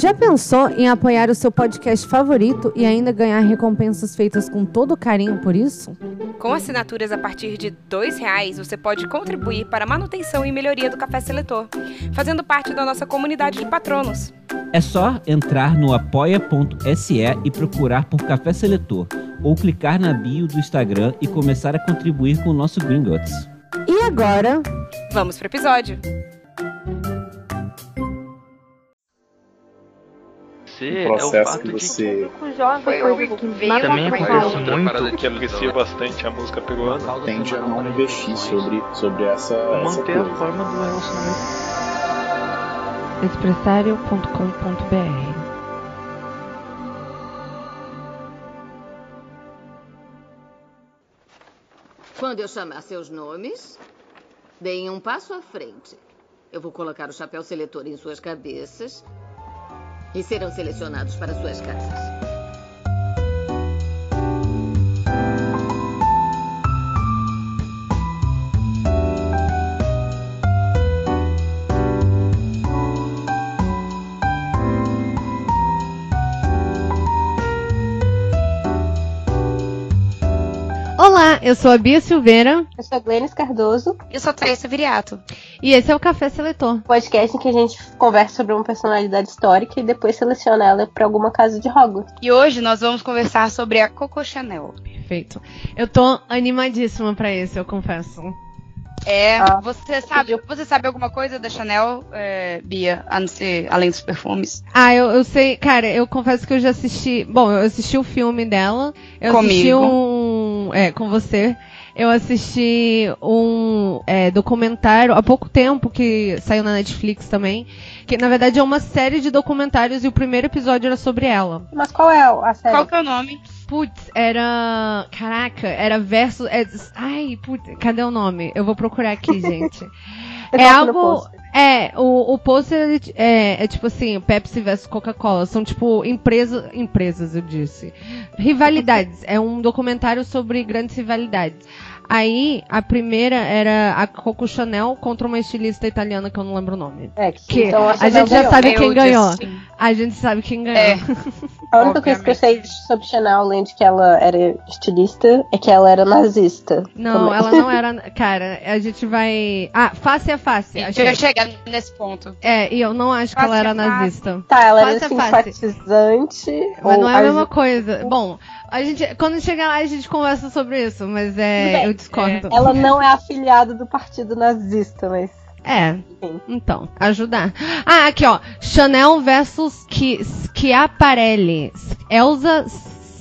Já pensou em apoiar o seu podcast favorito e ainda ganhar recompensas feitas com todo carinho por isso? Com assinaturas a partir de R$ reais, você pode contribuir para a manutenção e melhoria do Café Seletor, fazendo parte da nossa comunidade de patronos. É só entrar no apoia.se e procurar por Café Seletor, ou clicar na bio do Instagram e começar a contribuir com o nosso Gringotts. E agora? Vamos pro episódio! O processo é o que você que também acontece muito que aprecia bastante a música peruana. Tende a não investir sobre, sobre essa manter essa a forma do relacionamento. Expressario.com.br Quando eu chamar seus nomes, deem um passo à frente. Eu vou colocar o chapéu seletor em suas cabeças e serão selecionados para suas casas. Olá, eu sou a Bia Silveira. Eu sou a Glennis Cardoso. Eu sou a Thaisa Viriato. E esse é o Café Seletor. Podcast em que a gente conversa sobre uma personalidade histórica e depois seleciona ela para alguma casa de Hogwarts. E hoje nós vamos conversar sobre a Coco Chanel. Perfeito. Eu tô animadíssima para esse, eu confesso. É, ah, você sabe, você sabe alguma coisa da Chanel, é, Bia, além dos perfumes? Ah, eu, eu sei, cara, eu confesso que eu já assisti. Bom, eu assisti o filme dela. Eu Comigo. assisti um. É, com você. Eu assisti um é, documentário há pouco tempo que saiu na Netflix também. Que na verdade é uma série de documentários e o primeiro episódio era sobre ela. Mas qual é a série? Qual que é o nome? Putz, era. Caraca, era verso. É... Ai, putz, cadê o nome? Eu vou procurar aqui, gente. é algo. É, o, o pôster é, é, tipo assim, Pepsi versus Coca-Cola. São tipo empresa, empresas, eu disse. Rivalidades. É um documentário sobre grandes rivalidades. Aí, a primeira era a Coco Chanel contra uma estilista italiana que eu não lembro o nome. É, que, que então a gente já ganhou. sabe quem ganhou. A gente sabe quem ganhou. É. A única coisa que eu sei sobre Chanel, além de que ela era estilista, é que ela era nazista. Não, também. ela não era. Cara, a gente vai. Ah, face a face. A achei. gente vai chegar nesse ponto. É, e eu não acho que Face ela era a face. nazista. Tá, ela era Face a face. simpatizante. Mas não é a mesma coisa. Bom, a gente, quando chegar lá a gente conversa sobre isso, mas é, bem. eu discordo. Ela não é afiliada do partido nazista, mas. É, Sim. então, ajudar. Ah, aqui ó, Chanel versus Chi- Schiaparelli. Elsa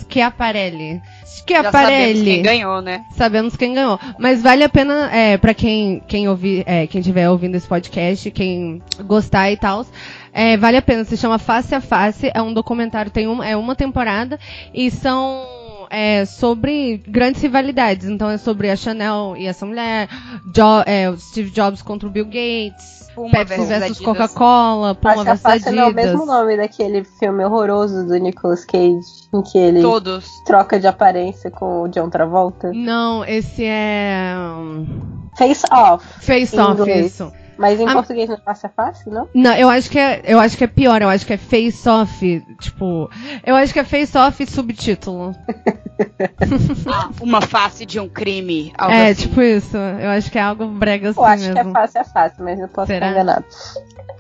Schiaparelli. Já sabemos quem Schiaparelli. ganhou, né? Sabemos quem ganhou. Mas vale a pena, é, para quem, quem ouvir, é, quem estiver ouvindo esse podcast, quem gostar e tal, é, vale a pena. Se chama Face a Face, é um documentário, tem uma, é uma temporada, e são é, sobre grandes rivalidades. Então é sobre a Chanel e essa mulher, Jo- é, Steve Jobs contra o Bill Gates, Puma Pepsi versus versus Adidas. Coca-Cola, Puma Face a versus face não é o mesmo Adidas. nome daquele filme horroroso do Nicolas Cage, em que ele Todos. troca de aparência com o John Travolta. Não, esse é. hum, Face Off. Face Off, inglês. isso. Mas em Ah. português não é face a face, não? Não, eu acho que é, eu acho que é pior, eu acho que é face off, tipo, eu acho que é face off subtítulo. Uma face de um crime. Algo é, assim. tipo isso. Eu acho que é algo brega assim Eu acho mesmo. que é face a face, mas eu posso Será? estar enganado.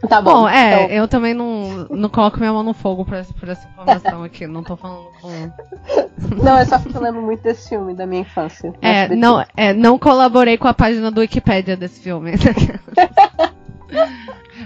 Tá bom. Bom, é, então- eu também não, não coloco minha mão no fogo por essa, por essa informação aqui. Não tô falando com. Não, é só porque eu lembro muito desse filme da minha infância. É, não, é, não colaborei com a página do Wikipedia desse filme.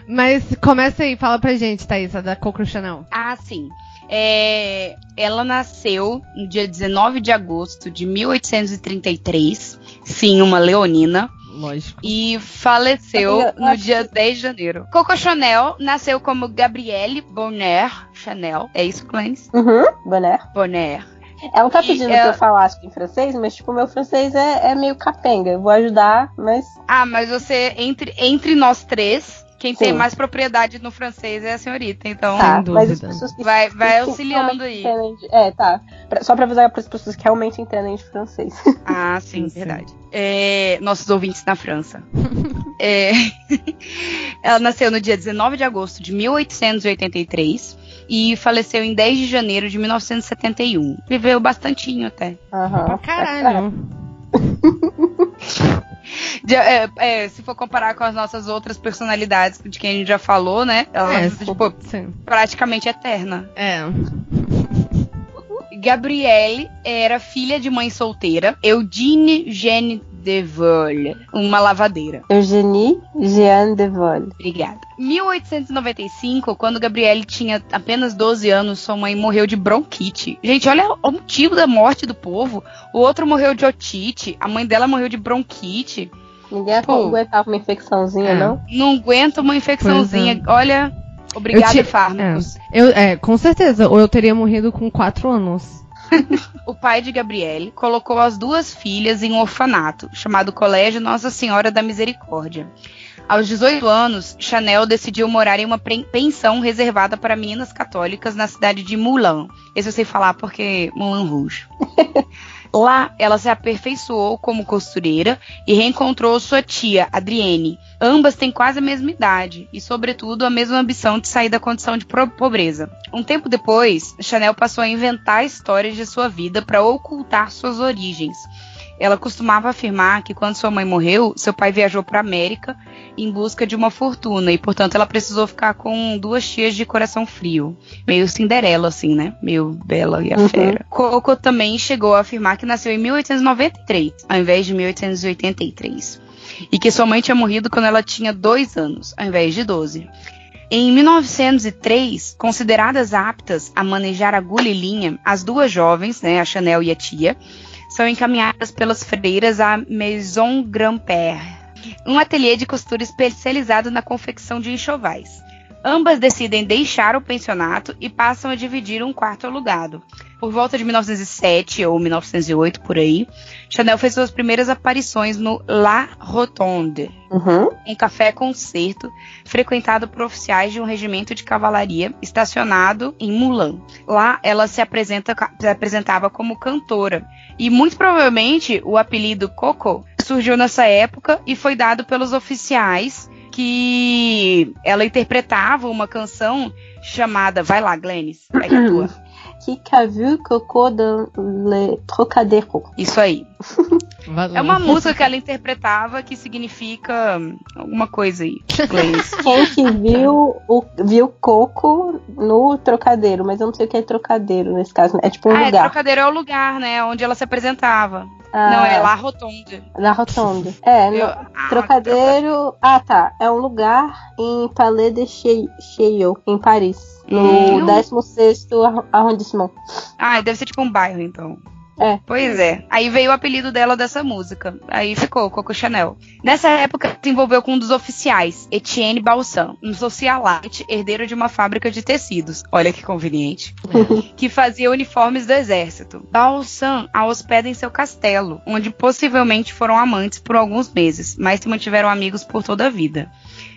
Mas começa aí, fala pra gente, Thaís, a da Coco Chanel. Ah, sim. É, ela nasceu no dia 19 de agosto de 1833. Sim, uma leonina. Lógico. E faleceu Eu no dia 10 de janeiro. Coco Chanel nasceu como Gabrielle Bonner Chanel. É isso, Clães? Uhum, Bonner. Bonner. Ela tá E pedindo ela- que eu falasse em francês, mas tipo, meu francês é, é meio capenga. Eu vou ajudar, mas. Ah, mas você, entre, entre nós três, quem tem Sim. mais propriedade no francês é a senhorita. Então, tá, Sem mas as pessoas que vai, vai auxiliando aí. entendem É, tá. Pra- só pra avisar para as pessoas que realmente entendem de francês. Ah, sim, Sim. verdade. É, nossos ouvintes na França. É, ela nasceu no dia 19 de agosto de 1883 e faleceu em 10 de janeiro de 1971. Viveu bastantinho até. Aham. Pra caralho. De- é, é, se for comparar com as nossas outras personalidades de quem a gente já falou, né? Ela É, tipo, sim. praticamente eterna. É. Gabrielle era filha de mãe solteira, Eugene Jeanne Devol, uma lavadeira. Eugenie Jeanne de Vol. Obrigada. 1895, quando Gabrielle tinha apenas 12 anos, sua mãe morreu de bronquite. Gente, olha o motivo da morte do povo. O outro morreu de otite, a mãe dela morreu de bronquite. Ninguém Pô. aguentava uma infecçãozinha, É. não? Não aguenta uma infecçãozinha. Olha, obrigada, Eu te- fármacos. Eu, é, com certeza. Ou eu teria morrido com 4 anos. O pai de Gabriele colocou as duas filhas em um orfanato, chamado Colégio Nossa Senhora da Misericórdia. Aos 18 anos, Chanel decidiu morar em uma pensão reservada para meninas católicas na cidade de Moulin. Esse eu sei falar porque Moulin Rouge. Lá, ela se aperfeiçoou como costureira e reencontrou sua tia, Adrienne. Ambas têm quase a mesma idade e, sobretudo, a mesma ambição de sair da condição de pobreza. Um tempo depois, Chanel passou a inventar histórias de sua vida para ocultar suas origens. Ela costumava afirmar que quando sua mãe morreu, seu pai viajou para a América em busca de uma fortuna e, portanto, ela precisou ficar com duas tias de coração frio. Meio Cinderela, assim, né? Meio Bela e a Uhum. Fera. Coco também chegou a afirmar que nasceu em 1893, ao invés de 1883. E que sua mãe tinha morrido quando ela tinha dois anos, ao invés de 12. Em 1903, consideradas aptas a manejar agulha e linha, as duas jovens, né, a Chanel e a tia, são encaminhadas pelas freiras à Maison Grand-Père, um ateliê de costura especializado na confecção de enxovais. Ambas decidem deixar o pensionato e passam a dividir um quarto alugado. Por volta de 1907 ou 1908, por aí, Chanel fez suas primeiras aparições no La Rotonde, Uhum. um café-concerto frequentado por oficiais de um regimento de cavalaria estacionado em Moulin. Lá ela se, apresenta- se apresentava como cantora e muito provavelmente o apelido Coco surgiu nessa época e foi dado pelos oficiais que ela interpretava uma canção chamada Vai lá, Glennis, pega a tua. Qui qu'a vu Coco dans le Trocadero? Isso aí. Valeu. É uma música que ela interpretava que significa alguma coisa aí. Quem que viu o viu Coco no Trocadeiro, mas eu não sei o que é Trocadeiro nesse caso. É tipo um ah, é, lugar. Trocadeiro é o lugar, né? Onde ela se apresentava. Ah, Não, é La Rotonde. Na Rotonda. É, no- Eu- ah, Trocadeiro. Ah, tá. É um lugar em Palais de Chaillot, em Paris. No Hum. 16 arro- arrondissement. Ah, deve ser tipo um bairro, então. É. Pois é. Aí veio o apelido dela dessa música. Aí ficou, Coco Chanel. Nessa época, se envolveu com um dos oficiais, Etienne Balsan, um socialite, herdeiro de uma fábrica de tecidos. Olha que conveniente. que fazia uniformes do exército. Balsan a hospeda em seu castelo, onde possivelmente foram amantes por alguns meses, mas se mantiveram amigos por toda a vida.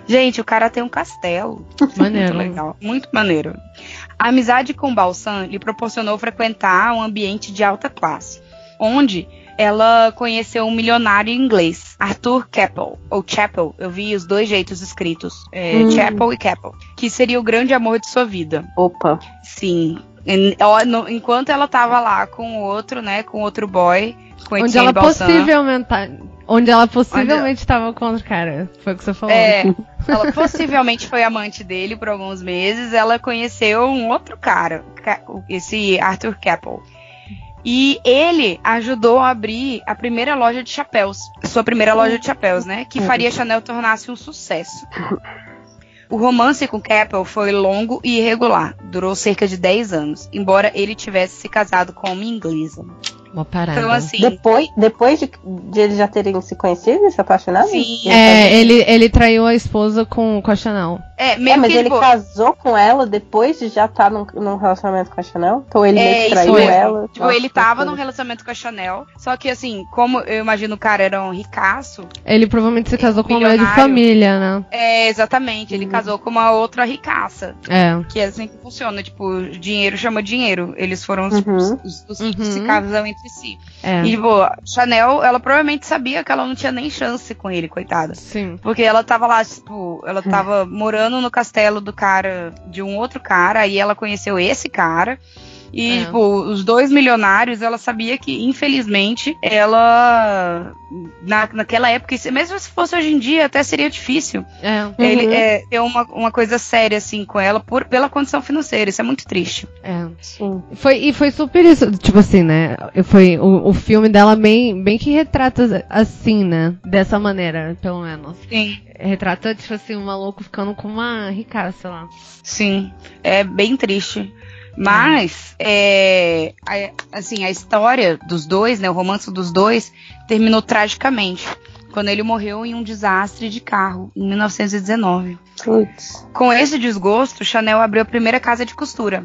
Gente, o cara tem um castelo. Maneiro. Muito legal, muito maneiro. A amizade com Balsan lhe proporcionou frequentar um ambiente de alta classe, onde ela conheceu um milionário inglês, Arthur Capel, ou Chapel, eu vi os dois jeitos escritos, é, Hum. Chapel e Capel, que seria o grande amor de sua vida. Opa. Sim. Enquanto ela tava lá com o outro, né, com outro boy, com Onde Etienne ela Balsan. possivelmente tá- Onde ela possivelmente estava com outro cara. Foi o que você falou. É, ela possivelmente foi amante dele por alguns meses. Ela conheceu um outro cara, ca- esse Arthur Capel. E ele ajudou a abrir a primeira loja de chapéus. Sua primeira loja de chapéus, né? Que faria Chanel tornar-se um sucesso. O romance com Capel foi longo e irregular. Durou cerca de 10 anos, embora ele tivesse se casado com uma inglesa. Uma parada. Então, assim, Depois, depois de, de eles já terem se conhecido e se apaixonado? Sim. É, ele, ele traiu a esposa com, com a Chanel. É, meio É, mas que ele tipo, casou com ela depois de já estar num, num relacionamento com a Chanel? Então ele É, meio que isso traiu ela? Tipo, Nossa, ele tava num relacionamento com a Chanel. Só que, assim, como eu imagino o cara era um ricaço. Ele provavelmente se casou com uma mulher de família, né? É, exatamente. Ele casou com uma outra ricaça. É. Que é assim que funciona. Tipo, dinheiro chama dinheiro. Eles foram os, Uhum. os, os Uhum. que se casam entre si. É. E, tipo, Chanel, ela provavelmente sabia que ela não tinha nem chance com ele, coitada. Sim. Porque ela tava lá, tipo, ela tava morando morando no castelo do cara, de um outro cara, aí ela conheceu esse cara. E, é. tipo, os dois milionários, ela sabia que, infelizmente, ela. Na, naquela época, mesmo se fosse hoje em dia, até seria difícil. É. Uhum. Ele é, ter uma, uma coisa séria, assim, com ela, por, pela condição financeira. Isso é muito triste. É. Sim. Foi, e foi super isso, tipo assim, né? Foi o, o filme dela bem, bem que retrata assim, né? Dessa maneira, pelo menos. Sim. Retrata, tipo assim, um maluco ficando com uma ricaça sei lá. Sim. É bem triste. Mas, é, a, assim, a história dos dois, né, o romance dos dois, terminou tragicamente. Quando ele morreu em um desastre de carro, em 1919. Putz. Com esse desgosto, Chanel abriu a primeira casa de costura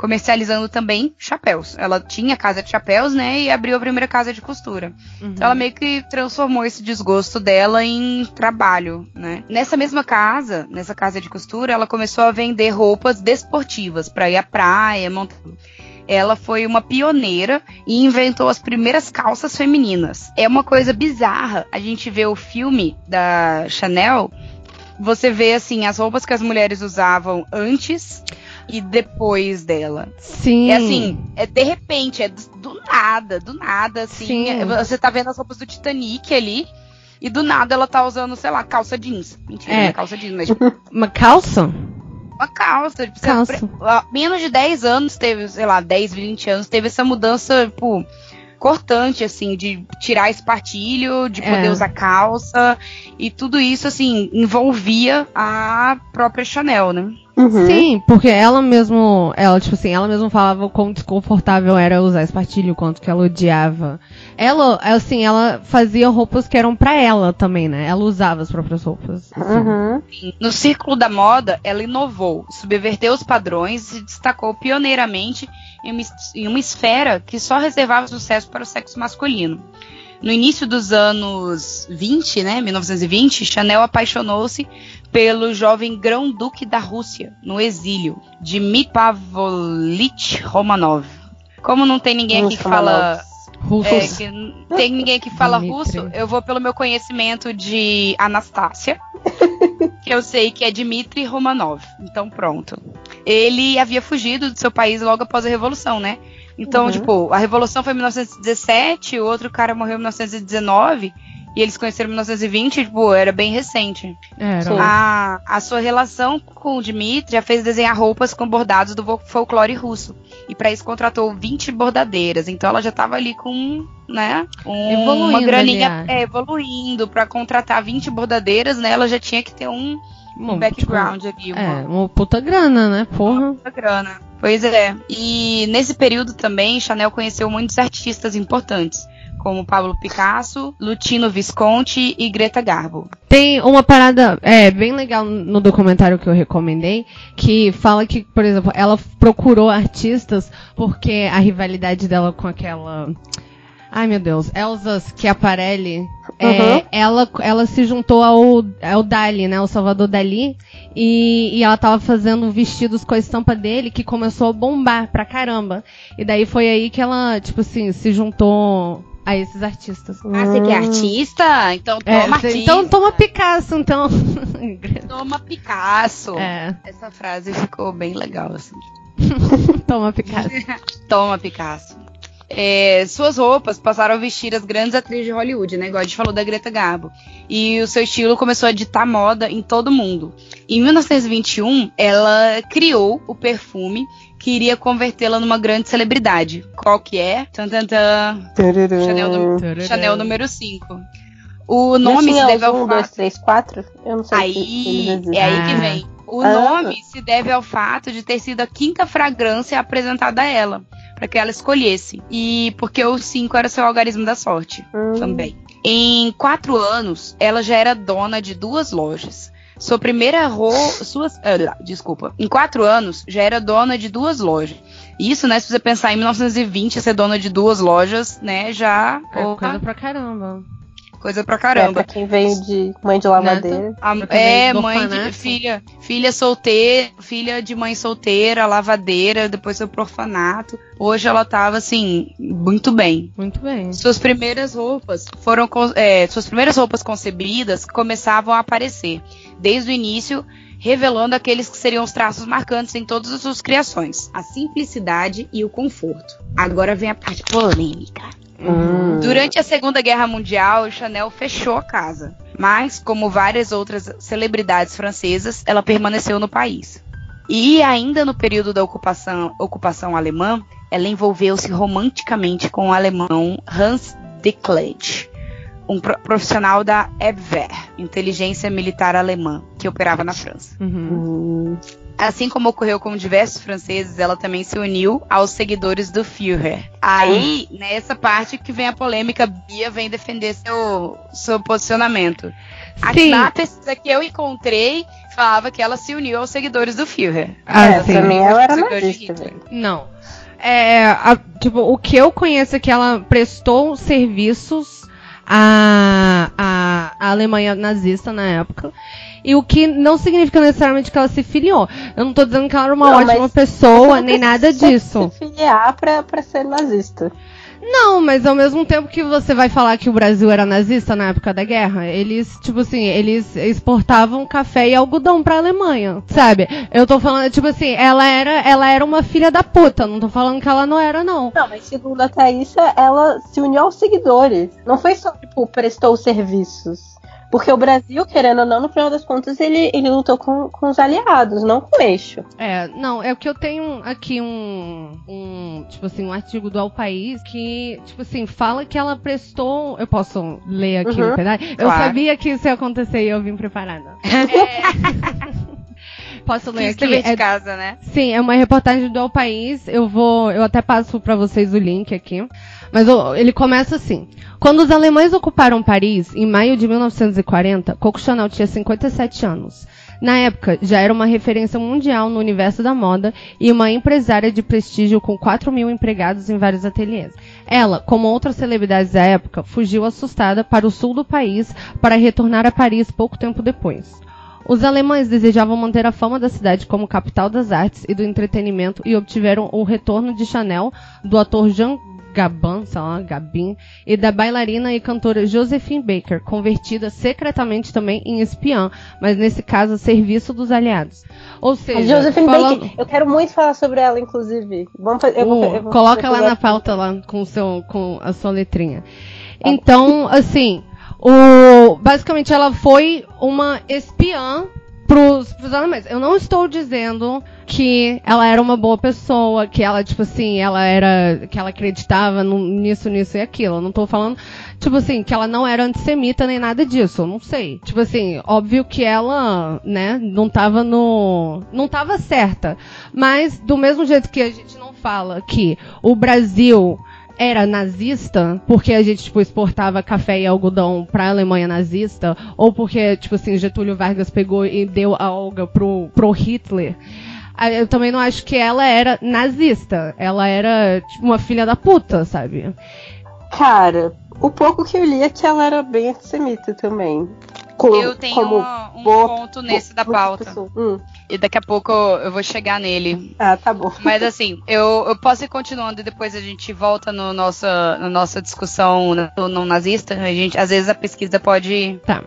comercializando também chapéus. Ela tinha casa de chapéus, né? E abriu a primeira casa de costura. Uhum. Então ela meio que transformou esse desgosto dela em trabalho, né? Nessa mesma casa, nessa casa de costura, ela começou a vender roupas desportivas para ir à praia, montar ela foi uma pioneira e inventou as primeiras calças femininas. É uma coisa bizarra a gente ver o filme da Chanel. Você vê assim as roupas que as mulheres usavam antes e depois dela. Sim. É assim, é de repente, é do nada, do nada, assim. Sim. É, você tá vendo as roupas do Titanic ali. E do nada ela tá usando, sei lá, calça jeans. Mentira, é. calça jeans, mas tipo, Uma calça? Uma calça. Tipo, calça. Menos de 10 anos teve, sei lá, 10, 20 anos, teve essa mudança, tipo, cortante, assim, de tirar espartilho, de poder é. usar calça. E tudo isso, assim, envolvia a própria Chanel, né? Uhum. Sim, porque ela mesmo, ela, tipo assim, ela mesmo falava o quão desconfortável era usar espartilho, o quanto que ela odiava. Ela, assim, ela fazia roupas que eram para ela também, né? Ela usava as próprias roupas. Assim. Uhum. No círculo da moda, ela inovou, subverteu os padrões e se destacou pioneiramente em uma, em uma esfera que só reservava sucesso para o sexo masculino. No início dos anos 20, né, 1920, Chanel apaixonou-se pelo jovem grão-duque da Rússia, no exílio, Dmitry Pavlovich Romanov. Como não tem ninguém aqui que fala russo, é, que tem ninguém que fala russo, eu vou pelo meu conhecimento de Anastácia, que eu sei que é Dmitry Romanov. Então pronto. Ele havia fugido do seu país logo após a revolução, né? Então, uhum. tipo, a revolução foi em 1917, o outro cara morreu em 1919 e eles conheceram em 1920, tipo, era bem recente. Era. A, a sua relação com o Dmitry já fez desenhar roupas com bordados do folclore russo. E para isso contratou 20 bordadeiras. Então ela já tava ali com, né, um, uma graninha é, evoluindo para contratar 20 bordadeiras, né? Ela já tinha que ter um, um background ali. Uma, é, uma puta grana, né? Porra. Uma puta grana. Pois é. E nesse período também, Chanel conheceu muitos artistas importantes como Pablo Picasso, Lutino Visconti e Greta Garbo. Tem uma parada é, bem legal no documentário que eu recomendei, que fala que, por exemplo, ela procurou artistas porque a rivalidade dela com aquela. Ai meu Deus, Elsa Schiaparelli, é, uhum. ela, ela se juntou ao, ao Dali, né? O Salvador Dali. E, e ela tava fazendo vestidos com a estampa dele que começou a bombar pra caramba. E daí foi aí que ela, tipo assim, se juntou a esses artistas. Ah, você quer artista? Então é, toma é, artista. Então toma Picasso, então. toma Picasso. É. Essa frase ficou bem legal, assim. toma Picasso. toma Picasso. É, suas roupas passaram a vestir as grandes atrizes de Hollywood, né? Igual a gente falou da Greta Garbo. E o seu estilo começou a ditar moda em todo mundo. Em 1921, ela criou o perfume que iria convertê-la numa grande celebridade. Qual que é? Tan, tan, tan. Chanel, Chanel número 5. O nome se deve ao um, fato... dois, três, quatro? Eu não sei. Aí, é aí que vem. O ah. nome se deve ao fato de ter sido a quinta fragrância apresentada a ela para que ela escolhesse. E porque o 5 era seu algarismo da sorte hum. também. Em quatro anos, ela já era dona de duas lojas. Sua primeira ro... Suas... Uh, desculpa. Em quatro anos, já era dona de duas lojas. Isso, né? Se você pensar em 1920, ser dona de duas lojas, né? Já. É coisa pra caramba. Coisa pra caramba. É, pra quem veio de mãe de lavadeira. A, é, mãe de filha, filha solteira, filha de mãe solteira, lavadeira, depois foi pro orfanato. Hoje ela tava assim, muito bem. Muito bem. Suas primeiras roupas foram é, suas primeiras roupas concebidas começavam a aparecer. Desde o início, revelando aqueles que seriam os traços marcantes em todas as suas criações: a simplicidade e o conforto. Agora vem a parte polêmica. Hum. Durante a Segunda Guerra Mundial, Chanel fechou a casa, mas, como várias outras celebridades francesas, ela permaneceu no país. E ainda no período da ocupação, ocupação alemã, ela envolveu-se romanticamente com o alemão Hans Declet, um profissional da Abwehr, inteligência militar alemã, que operava na França. Uhum. Assim como ocorreu com diversos franceses, ela também se uniu aos seguidores do Führer. Aí, nessa parte que vem a polêmica, Bia vem defender seu, seu posicionamento. Aqui na pesquisa que eu encontrei, falava que ela se uniu aos seguidores do Führer. Ah, é, sim. Também ela era nazista. Não. É, a, tipo, o que eu conheço é que ela prestou serviços à, à, à Alemanha nazista na época. E o que não significa necessariamente que ela se filiou. Eu não tô dizendo que ela era uma não, ótima pessoa, nem nada disso. Se filiar pra, pra ser nazista. Não, mas ao mesmo tempo que você vai falar que o Brasil era nazista na época da guerra, eles, tipo assim, eles exportavam café e algodão pra Alemanha, sabe? Eu tô falando, tipo assim, ela era, ela era uma filha da puta, não tô falando que ela não era, não. Não, mas segundo a Thaísa, ela se uniu aos seguidores. Não foi só, tipo, prestou serviços. Porque o Brasil, querendo ou não, no final das contas, ele, ele lutou com, com os aliados, não com o eixo. É, não, é que eu tenho aqui um, um, tipo assim, um artigo do Al País que, tipo assim, fala que ela prestou. Eu posso ler aqui uhum. um pedaço? Eu claro. sabia que isso ia acontecer e eu vim preparada. É. Posso ler aqui? É de casa, né? Sim, é uma reportagem do Al País. Eu vou, eu até passo para vocês o link aqui. Mas ele começa assim: quando os alemães ocuparam Paris, em maio de 1940, Coco Chanel tinha 57 anos. Na época, já era uma referência mundial no universo da moda e uma empresária de prestígio com 4 mil empregados em vários ateliês. Ela, como outras celebridades da época, fugiu assustada para o sul do país para retornar a Paris pouco tempo depois. Os alemães desejavam manter a fama da cidade como capital das artes e do entretenimento e obtiveram o retorno de Chanel do ator Jean Gaban, sei lá, Gabin, e da bailarina e cantora Josephine Baker, convertida secretamente também em espiã, mas nesse caso a serviço dos aliados. Ou seja, Josephine falando... Baker, eu quero muito falar sobre ela, inclusive. Vamos fazer, eu vou, eu vou coloca lá na pauta lá com, seu, com a sua letrinha. Então, assim, o, basicamente ela foi uma espiã pros, pros alemães. Eu não estou dizendo que ela era uma boa pessoa, que ela, tipo assim, ela era. que ela acreditava no, nisso, nisso e aquilo. Eu não tô falando, tipo assim, que ela não era antissemita nem nada disso. Eu não sei. Tipo assim, óbvio que ela, né, não tava no. não tava certa. Mas, do mesmo jeito que a gente não fala que o Brasil era nazista, porque a gente, tipo, exportava café e algodão pra Alemanha nazista, ou porque, tipo assim, Getúlio Vargas pegou e deu a Olga pro, pro Hitler. Eu também não acho que ela era nazista. Ela era, tipo, uma filha da puta, sabe? Cara, o pouco que eu li é que ela era bem antissemita também. Como, eu tenho um boa, ponto nesse da pauta. Hum. E daqui a pouco eu vou chegar nele. Ah, tá bom. Mas assim, eu, eu posso ir continuando e depois a gente volta no nossa, na nossa discussão no, no nazista. A gente, às vezes a pesquisa pode. Tá.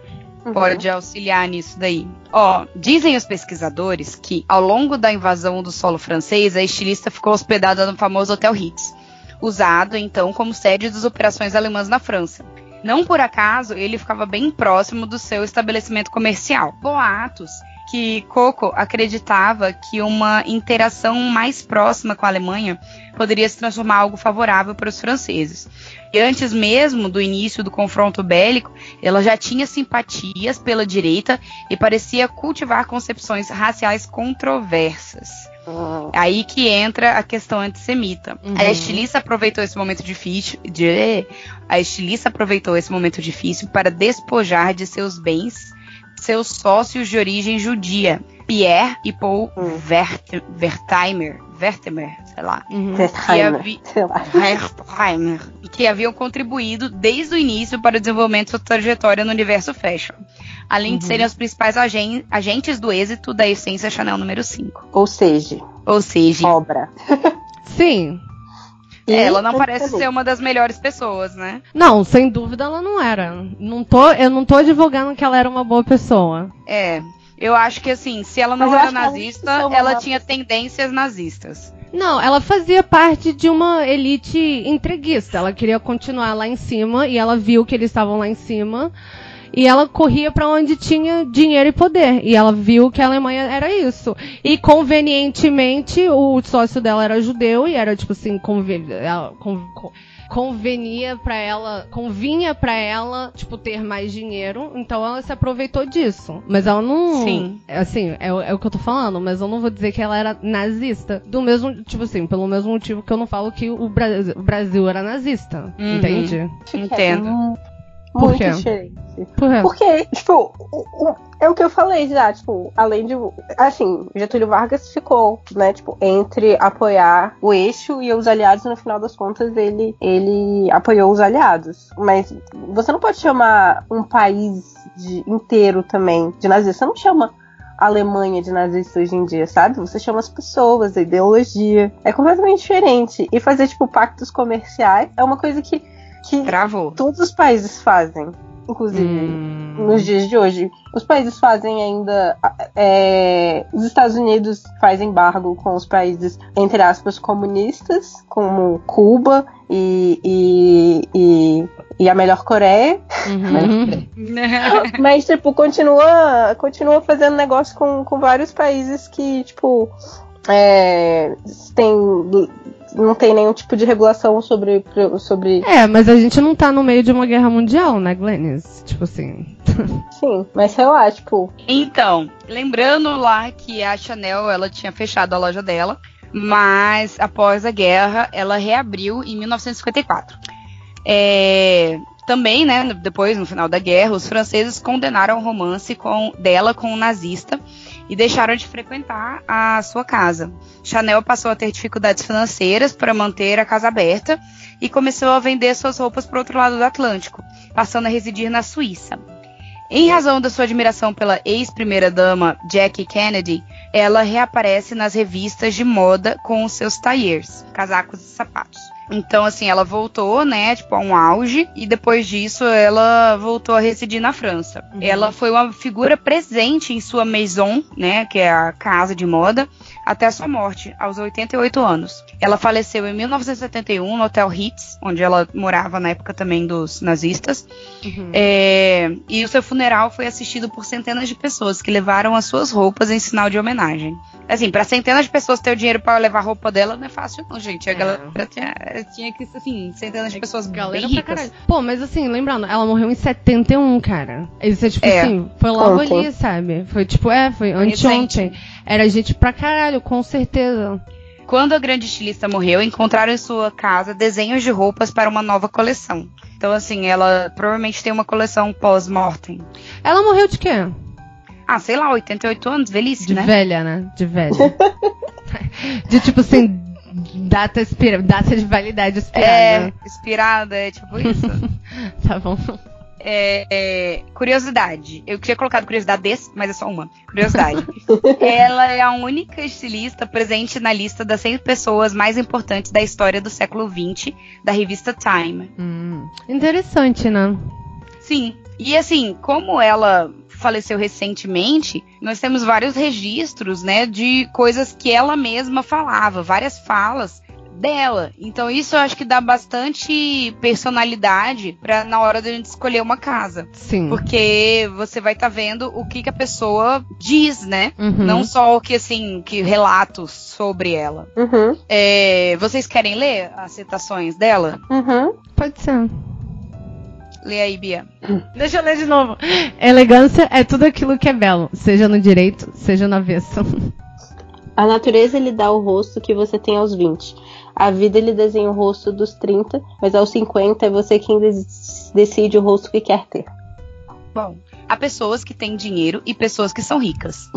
Pode uhum. auxiliar nisso daí. Ó, dizem os pesquisadores que ao longo da invasão do solo francês, a estilista ficou hospedada no famoso Hotel Ritz, usado então como sede das operações alemãs na França. Não por acaso, ele ficava bem próximo do seu estabelecimento comercial. Boatos que Coco acreditava que uma interação mais próxima com a Alemanha poderia se transformar em algo favorável para os franceses. E antes mesmo do início do confronto bélico, ela já tinha simpatias pela direita e parecia cultivar concepções raciais controversas. Uhum. Aí que entra a questão antissemita. Uhum. A estilista aproveitou esse momento difícil de, a estilista aproveitou esse momento difícil para despojar de seus bens seus sócios de origem judia, Pierre e Paul uhum. Vert, Vertheimer, Vertemer, sei lá, uhum. Vertheimer, que haviam contribuído desde o início para o desenvolvimento de sua trajetória no universo fashion além uhum. de serem os principais agen agentes do êxito da essência Chanel número 5. Ou seja, ou seja, obra. Sim. É, ela não parece ser uma das melhores pessoas, né? Não, sem dúvida ela não era. Não tô, eu não tô advogando que ela era uma boa pessoa. É. Eu acho que assim, se ela não Mas era ela nazista, ela uma tinha tendências nazistas. Não, ela fazia parte de uma elite entreguista. Ela queria continuar lá em cima e ela viu que eles estavam lá em cima. E ela corria pra onde tinha dinheiro e poder. E ela viu que a Alemanha era isso. E convenientemente, o sócio dela era judeu e era tipo assim, conven... ela- con- con- convenia pra ela, convinha pra ela, tipo, ter mais dinheiro. Então ela se aproveitou disso. Mas ela não. Sim. Assim, é, o- é o que eu tô falando, mas eu não vou dizer que ela era nazista. Do mesmo, tipo assim, pelo mesmo motivo que eu não falo que o Brasil, o Brasil era nazista. Uhum. Entende? Entendo. Por Muito quê? diferente. Por quê? Porque, tipo, o- o- é o que eu falei já, tipo, além de. Assim, Getúlio Vargas ficou, né, tipo, entre apoiar o eixo e os aliados, no final das contas, ele, ele apoiou os aliados. Mas você não pode chamar um país de- inteiro também de nazista. Você não chama. Alemanha de nazista hoje em dia, sabe? Você chama as pessoas, a ideologia. É completamente diferente. E fazer, tipo, pactos comerciais é uma coisa que, que Travou. todos os países fazem. Inclusive, Hum. nos dias de hoje. Os países fazem ainda. é, os Estados Unidos fazem embargo com os países, entre aspas, comunistas, como Cuba e, e, e, e a melhor Coreia. Uhum. Mas, tipo, continua, continua fazendo negócio com, com vários países que, tipo, é, tem, não tem nenhum tipo de regulação sobre, sobre. É, mas a gente não tá no meio de uma guerra mundial, né, Glennis? Tipo assim. Sim, mas sei lá, tipo. Então, lembrando lá que a Chanel ela tinha fechado a loja dela, mas após a guerra ela reabriu em 1954. É, também, né, depois no final da guerra, os franceses condenaram o romance com, dela com o nazista e deixaram de frequentar a sua casa. Chanel passou a ter dificuldades financeiras para manter a casa aberta e começou a vender suas roupas para o outro lado do Atlântico, passando a residir na Suíça. Em razão da sua admiração pela ex-primeira-dama Jackie Kennedy, ela reaparece nas revistas de moda com os seus tailleurs, casacos e sapatos. Então, assim, ela voltou, né, tipo, a um auge, e depois disso ela voltou a residir na França. Uhum. Ela foi uma figura presente em sua maison, né, que é a casa de moda, até a sua morte, aos 88 anos. Ela faleceu em 1971 no Hotel Ritz, onde ela morava na época também dos nazistas. Uhum. É, e o seu funeral foi assistido por centenas de pessoas que levaram as suas roupas em sinal de homenagem. Assim, para centenas de pessoas ter o dinheiro para levar a roupa dela não é fácil, não, gente. A É. galera tinha, tinha que, assim, centenas de pessoas Galera bem pra ricas. caralho. Pô, mas assim, lembrando, ela morreu em 71, cara. Isso é tipo É. assim, foi logo ali, sabe? Foi tipo, é, foi anteontem. Era gente pra caralho, com certeza. Quando a grande estilista morreu, encontraram em sua casa desenhos de roupas para uma nova coleção. Então, assim, ela provavelmente tem uma coleção pós-mortem. Ela morreu de quê? Ah, sei lá, 88 anos, velhice, De né? velha, né? De velha. de tipo assim, data, expira... data de validade expirada. É, inspirada, é tipo isso. Tá bom. É, é, curiosidade. Eu tinha colocado curiosidade desse, mas é só uma. Curiosidade. Ela é a única estilista presente na lista das 100 pessoas mais importantes da história do século XX, da revista Time. Hum, interessante, né? Sim. E assim, como ela faleceu recentemente, nós temos vários registros, né, de coisas que ela mesma falava, várias falas dela. Então isso eu acho que dá bastante personalidade para na hora da gente escolher uma casa, Sim. porque você vai estar vendo o que, que a pessoa diz, né? Uhum. Não só o que assim, que relatos sobre ela. Uhum, É, vocês querem ler as citações dela? uhum. Pode ser. Lê aí, Bia. Deixa eu ler de novo. Elegância é tudo aquilo que é belo, seja no direito, seja no avesso. A natureza lhe dá o rosto que você tem aos 20. A vida lhe desenha o rosto dos 30, mas aos 50 é você quem decide o rosto que quer ter. Bom, há pessoas que têm dinheiro e pessoas que são ricas.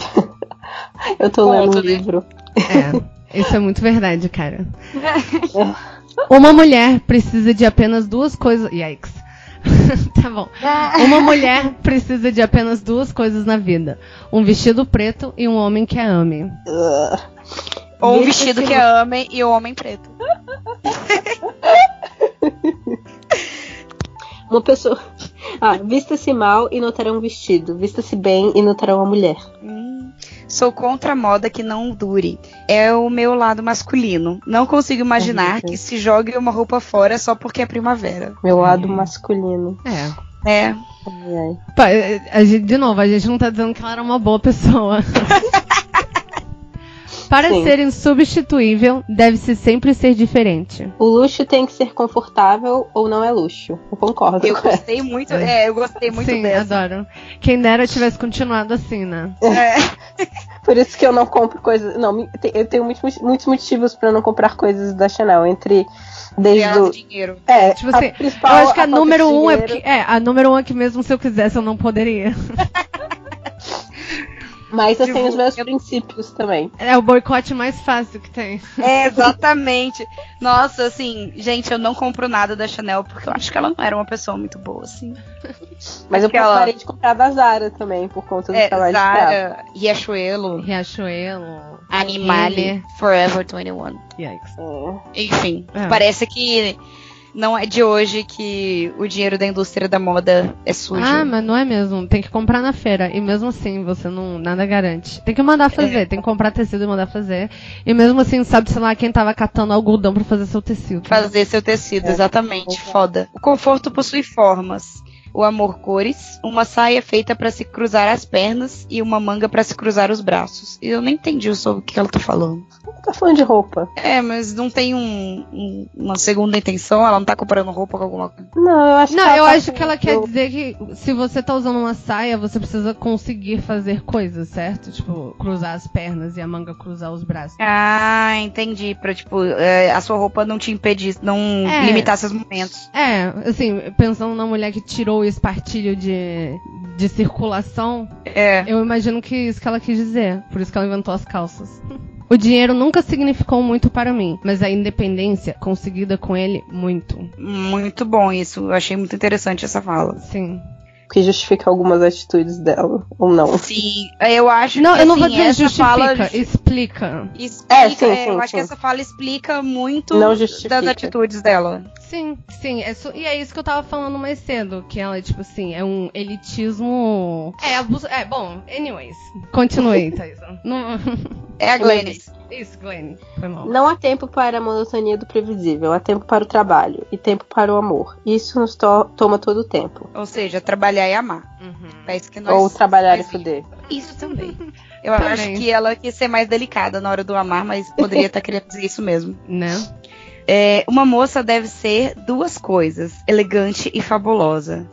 Eu tô Ponto, lendo um né? livro. É, isso é muito verdade, cara. Uma mulher precisa de apenas duas coisas. Yikes. tá bom. Uma mulher precisa de apenas duas coisas na vida: um vestido preto e um homem que a ame. Ou um vestido se- que é homem e o homem preto. Uma pessoa. ah, vista-se mal e notarão um vestido. Vista-se bem e notarão uma mulher. Hum, sou contra a moda que não dure. É o meu lado masculino. Não consigo imaginar que se jogue uma roupa fora só porque é primavera. Meu lado masculino. É. É. Ai, ai. Pá, a gente- de novo, a gente não tá dizendo que ela era uma boa pessoa. Para Sim. ser insubstituível, deve-se sempre ser diferente. O luxo tem que ser confortável ou não é luxo. Eu concordo. Eu gostei muito. É, eu gostei muito Sim, dessa. adoro. Quem dera tivesse continuado assim, né? É. Por isso que eu não compro coisas. Não, eu tenho muitos, muitos motivos pra não comprar coisas da Chanel. Entre. Desde o. dinheiro. É, Tipo a assim, principal, eu acho que a, de número um é porque. É, a número um é que mesmo se eu quisesse eu não poderia. Mas eu Tipo, tenho os meus eu- princípios também. É o boicote mais fácil que tem. É, exatamente. Nossa, assim, gente, eu não compro nada da Chanel porque eu acho que ela não era uma pessoa muito boa, assim. Mas eu Aquela- parei de comprar da Zara também, por conta do É, trabalho. Zara, Riachuelo, Riachuelo. Animale, Forever 21. Yikes. É. Enfim, É. parece que não é de hoje que o dinheiro da indústria da moda é sujo. Ah, mas não é mesmo. Tem que comprar na feira. E mesmo assim, você não. Nada garante. Tem que mandar fazer. É. Tem que comprar tecido e mandar fazer. E mesmo assim, sabe, sei lá, quem tava catando algodão pra fazer seu tecido. Fazer seu tecido, É. exatamente. Foda. O conforto possui formas. O amor cores, uma saia feita pra se cruzar as pernas e uma manga pra se cruzar os braços. Eu nem entendi sobre o que ela tá falando. Tá falando de roupa. É, mas não tem um- um- uma segunda intenção? Ela não tá comparando roupa com alguma coisa? Não, eu acho Não, que ela eu tá acho que ela quer dizer que se você tá usando uma saia, você precisa conseguir fazer coisas, certo? Tipo, cruzar as pernas e a manga cruzar os braços. Ah, entendi. Pra, tipo, é, a sua roupa não te impedir, não É. limitar seus momentos. É, assim, pensando na mulher que tirou espartilho de, de circulação, É. eu imagino que isso que ela quis dizer. Por isso que ela inventou as calças. O dinheiro nunca significou muito para mim, mas a independência conseguida com ele, muito. Muito bom isso. Eu achei muito interessante essa fala. Sim. Que justifica algumas atitudes dela, ou não. Sim, eu acho Não, que eu não assim, vou dizer essa justifica, fala explica. explica. É, sim, é, sim, eu acho sim. que essa fala explica muito Não justifica. das atitudes dela. Sim, sim. É E é isso que eu tava falando mais cedo. Que ela, tipo assim, é um elitismo. É, abuso. É, bom, anyways. Continue, Thaisa. Não... É a Glennis. Isso, Glenn. Foi mal. Não há tempo para a monotonia do previsível, há tempo para o trabalho e tempo para o amor. Isso nos to- toma todo o tempo. Ou seja, trabalhar e amar. Uhum. É isso que nós. Ou trabalhar e fuder. Isso também. Eu Também. acho que ela quis ser mais delicada na hora do amar, mas poderia estar querendo dizer isso mesmo. Né? É, uma moça deve ser duas coisas: elegante e fabulosa.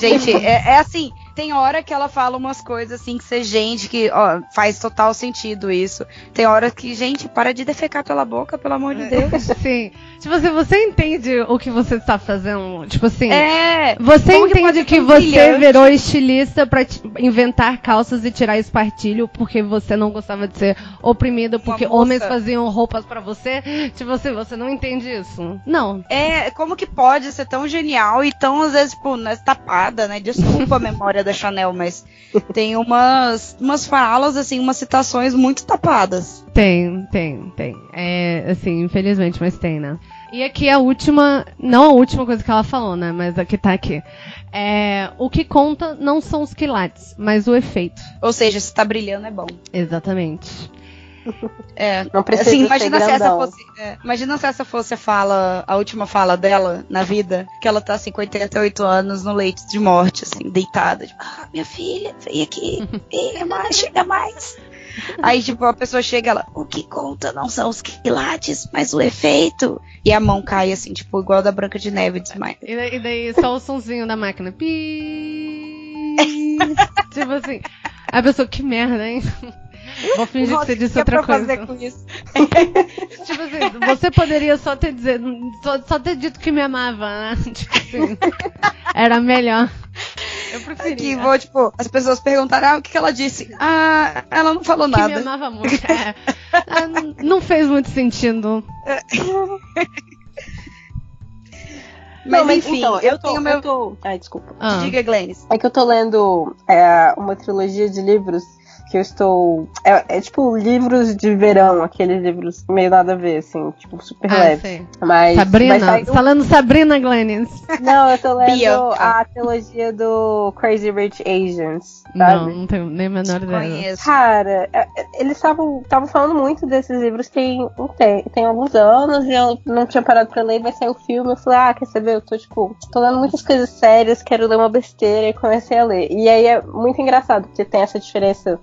Gente, é, é assim, tem hora que ela fala umas coisas assim que você, gente, que ó, faz total sentido isso. Tem hora que, gente, para de defecar pela boca, pelo amor de Deus. Sim. Tipo assim, você entende o que você está fazendo? Tipo assim. É. Você que entende que, tão você virou estilista pra t- inventar calças e tirar espartilho porque você não gostava de ser oprimida porque homens faziam roupas pra você? Tipo assim, você não entende isso? Não. É, como que pode ser tão genial e tão, às vezes, tipo, tapada, né? Desculpa a memória da Chanel, mas tem umas, umas falas, assim, umas citações muito tapadas. Tem, tem, tem. É, assim, infelizmente, mas tem, né? E aqui a última, não a última coisa que ela falou, né? Mas a que tá aqui. É, o que conta não são os quilates, mas o efeito. Ou seja, se tá brilhando é bom. Exatamente. É. Não precisa Assim, ser imagina se essa fosse. é, imagina se essa fosse a fala, a última fala dela na vida, que ela tá assim, com 88 anos no leito de morte, assim, deitada. Tipo, ah, minha filha, vem aqui, chega mais, chega mais. Aí, tipo, a pessoa chega ela, o que conta não são os quilates, mas o efeito. E a mão cai assim, tipo, igual a da Branca de Neve, desmaia. E daí, e daí só o sonzinho da máquina. Pi. tipo assim. A pessoa, que merda, hein? Vou fingir que Nossa, você o disse que é outra pra coisa. fazer com isso? Tipo assim, você poderia só ter dizer, só, só ter dito que me amava, né? Tipo assim. Era melhor. Eu preferia. Aqui, vou, tipo, as pessoas perguntaram, ah, o que, que ela disse? Ah, ela não falou que me nada. amava muito. É. Ah, não fez muito sentido. Mas, Não, mas enfim, então, eu, eu tô, tenho meu. eu tô... Ai, desculpa. Ah. Diga, Glennis. É que eu tô lendo é, uma trilogia de livros que eu estou. É, é, tipo livros de verão, aqueles livros meio nada a ver, assim, tipo, super ah, leve. Mas. Sabrina? Mas tá lendo Sabrina Glennis? Não, eu tô lendo a trilogia do Crazy Rich Asians. Sabe? Não, não tenho nem a menor ideia. Cara, é, é, eles estavam falando muito desses livros tem, tem, tem alguns anos e eu não tinha parado pra ler, vai sair o filme. Eu falei, ah, quer saber? Eu tô, tipo, tô lendo muitas coisas sérias, quero ler uma besteira e comecei a ler. E aí é muito engraçado, porque tem essa diferença.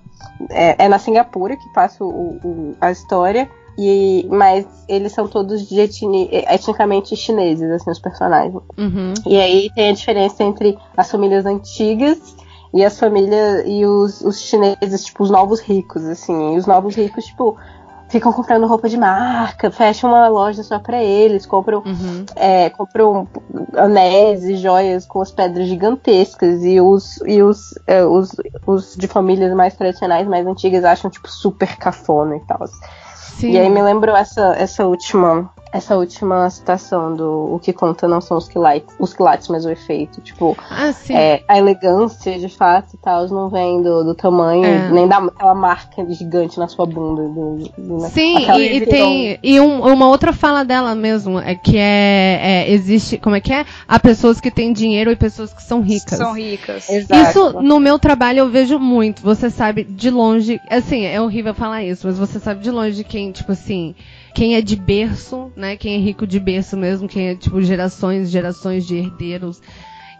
É, é na Singapura que passa o, o, a história. E, mas eles são todos de etni, etnicamente chineses, assim, os personagens. Uhum. E aí tem a diferença entre as famílias antigas e as famílias e os, os chineses, tipo, os novos ricos, assim. E os novos ricos, tipo, ficam comprando roupa de marca, fecham uma loja só para eles, compram, uhum. é, compram anéis e joias com as pedras gigantescas e os, e os, é, os, os de famílias mais tradicionais, mais antigas, acham tipo super cafona e tal. E aí me lembrou essa, essa última essa última citação do o que conta não são os quilates, os quilates, mas o efeito. Tipo, ah, é, a elegância de fato e tal não vem do, do tamanho, é. nem daquela marca gigante na sua bunda. Do, do, né? Sim, e, e, tem. E um, uma outra fala dela mesmo é que é, é, Existe. Como é que é? Há pessoas que têm dinheiro e pessoas que são ricas. São ricas. Exato. Isso no meu trabalho eu vejo muito. Você sabe de longe. Assim, é horrível falar isso, mas você sabe de longe quem, tipo assim quem é de berço, né? Quem é rico de berço mesmo, quem é tipo gerações, gerações de herdeiros.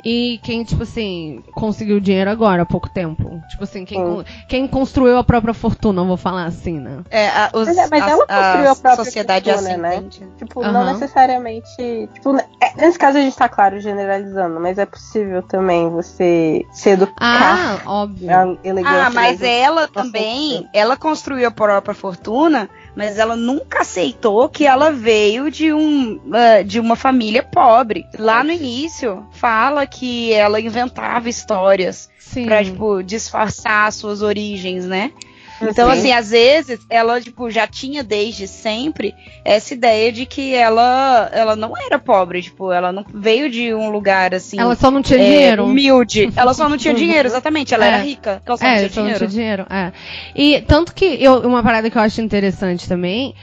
E quem, tipo assim, conseguiu dinheiro agora, há pouco tempo. Tipo assim, quem, hum. quem construiu a própria fortuna, vou falar assim, né? É, a, os, mas, é, mas ela construiu a, a própria sociedade fortuna, né? Tipo, uhum. não necessariamente. Tipo, é, nesse caso a gente tá, claro, generalizando, mas é possível também você se educar. Ah, óbvio. Ah, mas ela também, ela construiu a própria fortuna mas ela nunca aceitou que ela veio de, um, uh, de uma família pobre. Lá no início, fala que ela inventava histórias para tipo, disfarçar suas origens, né? Então, Sim. assim, às vezes ela, tipo, já tinha desde sempre essa ideia de que ela, ela não era pobre, tipo, ela não veio de um lugar assim. Ela só não tinha é, dinheiro. Humilde. Ela só não tinha dinheiro, exatamente. Ela é. era rica. Ela só é, não tinha só dinheiro. Não tinha dinheiro. É. E tanto que eu, uma parada que eu acho interessante também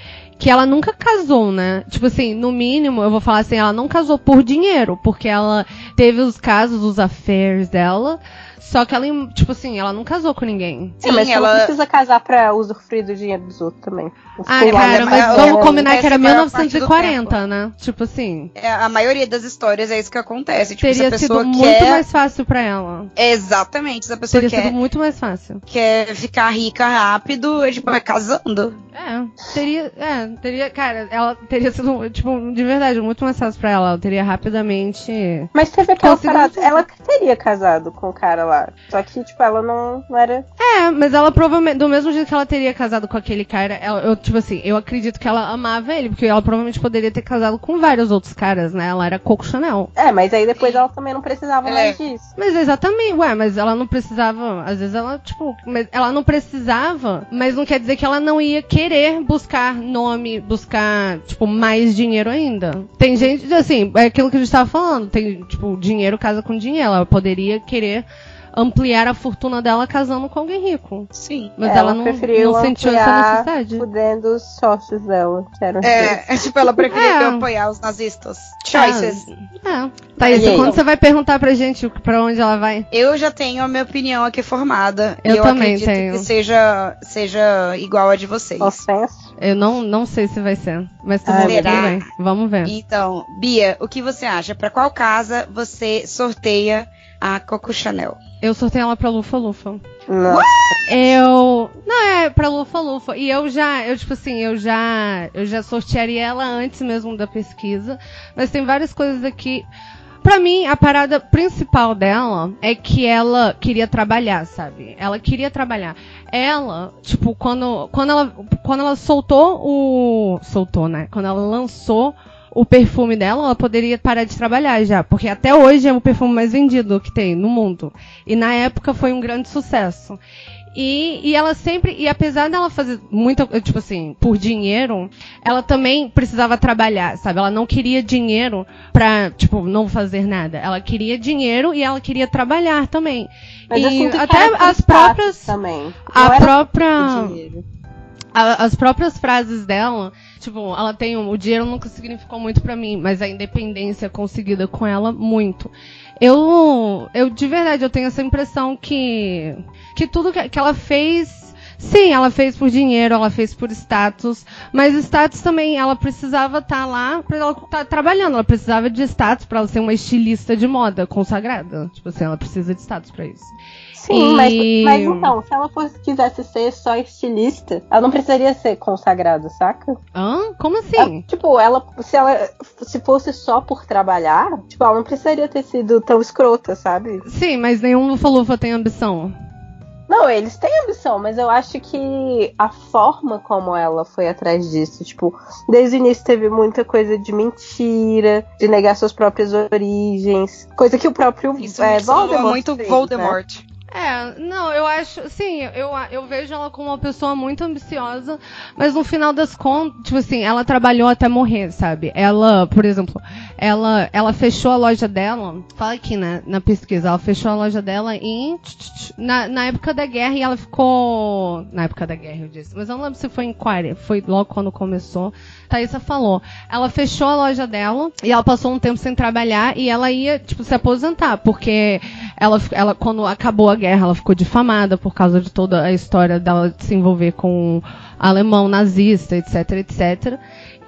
que ela nunca casou, né? Tipo assim, no mínimo, eu vou falar assim, ela não casou por dinheiro, porque ela teve os casos, os affairs dela, só que ela, tipo assim, ela não casou com ninguém. Sim, mas ela precisa casar pra usufruir do dinheiro dos outros também. Ah, cara, mas é, vamos combinar que era 1940, né? Tipo assim. É, a maioria das histórias é isso que acontece. Tipo, teria sido muito quer... mais fácil pra ela. Exatamente. Se a pessoa teria quer, sido muito mais fácil. Quer ficar rica rápido, é, tipo, vai casando. É, teria. É, teria. Cara, ela teria sido, tipo, de verdade, muito mais fácil pra ela. Ela teria rapidamente. Mas teve aquela parada. Ela teria casado com o cara lá. Só que, tipo, ela não, não era. É, mas ela provavelmente. Do mesmo jeito que ela teria casado com aquele cara, ela, eu, tipo assim, eu acredito que ela amava ele, porque ela provavelmente poderia ter casado com vários outros caras, né? Ela era Coco Chanel. É, mas aí depois ela também não precisava é. mais disso. Mas exatamente, ué, mas ela não precisava. Às vezes ela, tipo, ela não precisava, mas não quer dizer que ela não ia querer buscar nome, buscar, tipo, mais dinheiro ainda. Tem gente, assim, é aquilo que a gente tava falando, tem, tipo, dinheiro casa com dinheiro. Ela poderia querer ampliar a fortuna dela casando com alguém rico. Sim. Mas ela, ela não, não sentiu essa necessidade. Fudendo os sócios dela, que eram é, é, tipo, ela preferia é. apoiar os nazistas. Choices. É. é. Thaís, quando aí? você vai perguntar pra gente pra onde ela vai? Eu já tenho a minha opinião aqui formada. Eu, eu também acredito tenho. que seja, seja igual a de vocês. Ofenso. Eu não, não sei se vai ser, mas tudo, ah, bem. Vamos ver. Então, Bia, o que você acha? Para qual casa você sorteia a Coco Chanel? Eu sorteio ela pra Lufa Lufa. Nossa. Eu. Não, é pra Lufa Lufa. E eu já, eu, tipo assim, eu já. Eu já sortearia ela antes mesmo da pesquisa. Mas tem várias coisas aqui. Pra mim, a parada principal dela é que ela queria trabalhar, sabe? Ela queria trabalhar. Ela, tipo, quando, quando, ela, quando ela soltou o. Soltou, né? Quando ela lançou o perfume dela, ela poderia parar de trabalhar já, porque até hoje é o perfume mais vendido que tem no mundo. E na época foi um grande sucesso. E, e ela sempre, e apesar dela fazer muito, tipo assim, por dinheiro, ela também precisava trabalhar, sabe? Ela não queria dinheiro pra, tipo, não fazer nada. Ela queria dinheiro e ela queria trabalhar também. Mas e até as próprias. também. Não A própria. as próprias frases dela, tipo, ela tem o dinheiro nunca significou muito pra mim, mas a independência conseguida com ela muito. Eu, eu de verdade, eu tenho essa impressão que que tudo que, que ela fez, sim, ela fez por dinheiro, ela fez por status, mas status também, ela precisava estar lá pra ela estar trabalhando, ela precisava de status pra ela ser uma estilista de moda consagrada. Tipo assim, ela precisa de status pra isso. Sim, E- mas, mas então, se ela fosse, quisesse ser só estilista, ela não precisaria ser consagrada, saca? Hã? Como assim? Ela- tipo, ela se ela se fosse só por trabalhar, tipo, ela não precisaria ter sido tão escrota, sabe? Sim, mas nenhum Lufa-Lufa tem ambição. Não, eles têm ambição, mas eu acho que a forma como ela foi atrás disso, tipo, desde o início teve muita coisa de mentira, de negar suas próprias origens, coisa que o próprio Isso é, Voldemort muito fez, né? É, não, eu acho, sim, eu, eu vejo ela como uma pessoa muito ambiciosa, mas no final das contas, tipo assim, ela trabalhou até morrer, sabe? Ela, por exemplo, ela, ela fechou a loja dela, fala aqui na, na pesquisa, ela fechou a loja dela em, na, na época da guerra e ela ficou, na época da guerra eu disse, mas eu não lembro se foi em 40, foi logo quando começou, Thaisa falou, ela fechou a loja dela e ela passou um tempo sem trabalhar e ela ia, tipo, se aposentar, porque ela, ela quando acabou a guerra, ela ficou difamada por causa de toda a história dela se envolver com alemão nazista, etc, etc.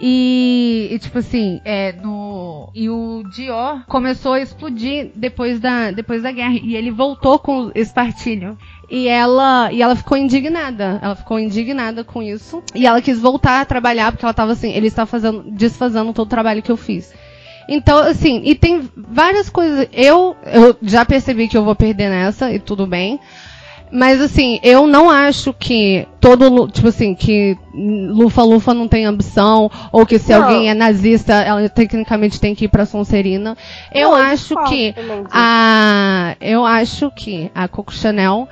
E, e, tipo assim, é, no, e o Dior começou a explodir depois da, depois da guerra. E ele voltou com o espartilho. E ela, e ela ficou indignada. Ela ficou indignada com isso. E ela quis voltar a trabalhar, porque ela tava assim, ele está fazendo, desfazendo todo o trabalho que eu fiz. Então, assim, e tem várias coisas. Eu, eu já percebi que eu vou perder nessa, e tudo bem. Mas assim, eu não acho que todo, tipo assim, que Lufa-Lufa não tem ambição, ou que se Não. alguém é nazista, ela tecnicamente tem que ir pra Sonserina. Eu Não, acho que a, eu acho que a Coco Chanel,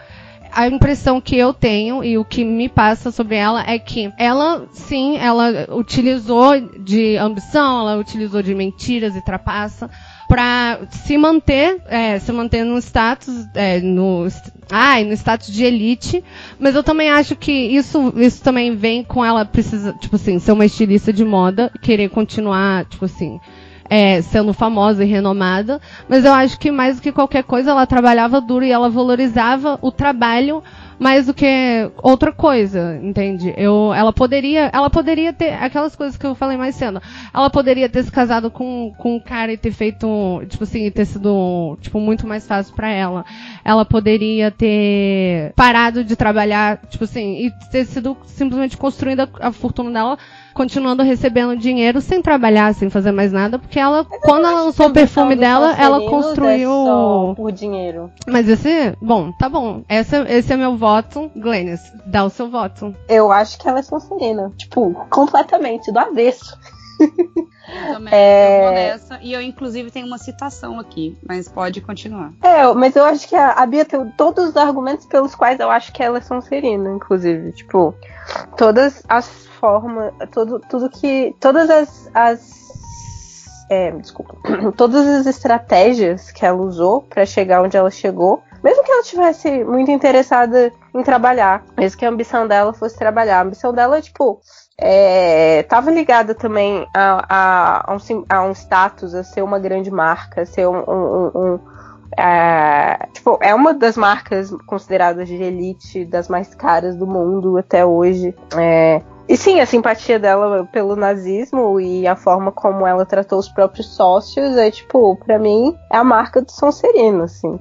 a impressão que eu tenho e o que me passa sobre ela é que ela, sim, ela utilizou de ambição, ela utilizou de mentiras e trapaça pra se manter, é, se manter no status, é, no, ai, no status de elite, mas eu também acho que isso, isso também vem com ela precisa, tipo assim, ser uma estilista de moda, querer continuar, tipo assim, é, sendo famosa e renomada, mas eu acho que mais do que qualquer coisa ela trabalhava duro e ela valorizava o trabalho mais do que outra coisa, entende? Eu, ela poderia, ela poderia ter aquelas coisas que eu falei mais cedo. Ela poderia ter se casado com, com um cara e ter feito, tipo assim, ter sido, tipo, muito mais fácil pra ela. Ela poderia ter parado de trabalhar, tipo assim, e ter sido simplesmente construindo a fortuna dela continuando recebendo dinheiro sem trabalhar, sem fazer mais nada, porque ela, quando ela lançou o perfume dela, ela construiu. É só por dinheiro. Mas esse, bom, tá bom. Esse, esse é meu voto. Glennis, dá o seu voto. Eu acho que ela é Sonserina. Tipo, completamente, do avesso. Eu É. vou nessa. E eu, inclusive, tenho uma citação aqui, mas pode continuar. É, mas eu acho que a, a Bia tem todos os argumentos pelos quais eu acho que ela é Sonserina, inclusive. Tipo, todas as formas, tudo, tudo que. Todas as. as é, desculpa. Todas as estratégias que ela usou pra chegar onde ela chegou. Mesmo que ela tivesse muito interessada em trabalhar, mesmo que a ambição dela fosse trabalhar, a ambição dela, tipo, é, tava ligada também a, a, a, um, a um status, a ser uma grande marca, a ser um. um- um- um, é, tipo, é uma das marcas consideradas de elite, das mais caras do mundo até hoje. É, e sim, a simpatia dela pelo nazismo e a forma como ela tratou os próprios sócios é, tipo, pra mim, é a marca do Sonserino, assim.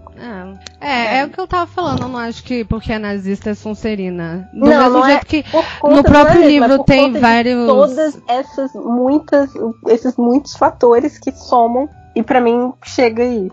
É, é, é o que eu tava falando. Eu não acho que porque é nazista é Sonserina. Do Não, mesmo não é jeito que Por conta no próprio nazismo, é livro tem vários. todas essas muitas esses muitos fatores que somam e pra mim chega aí.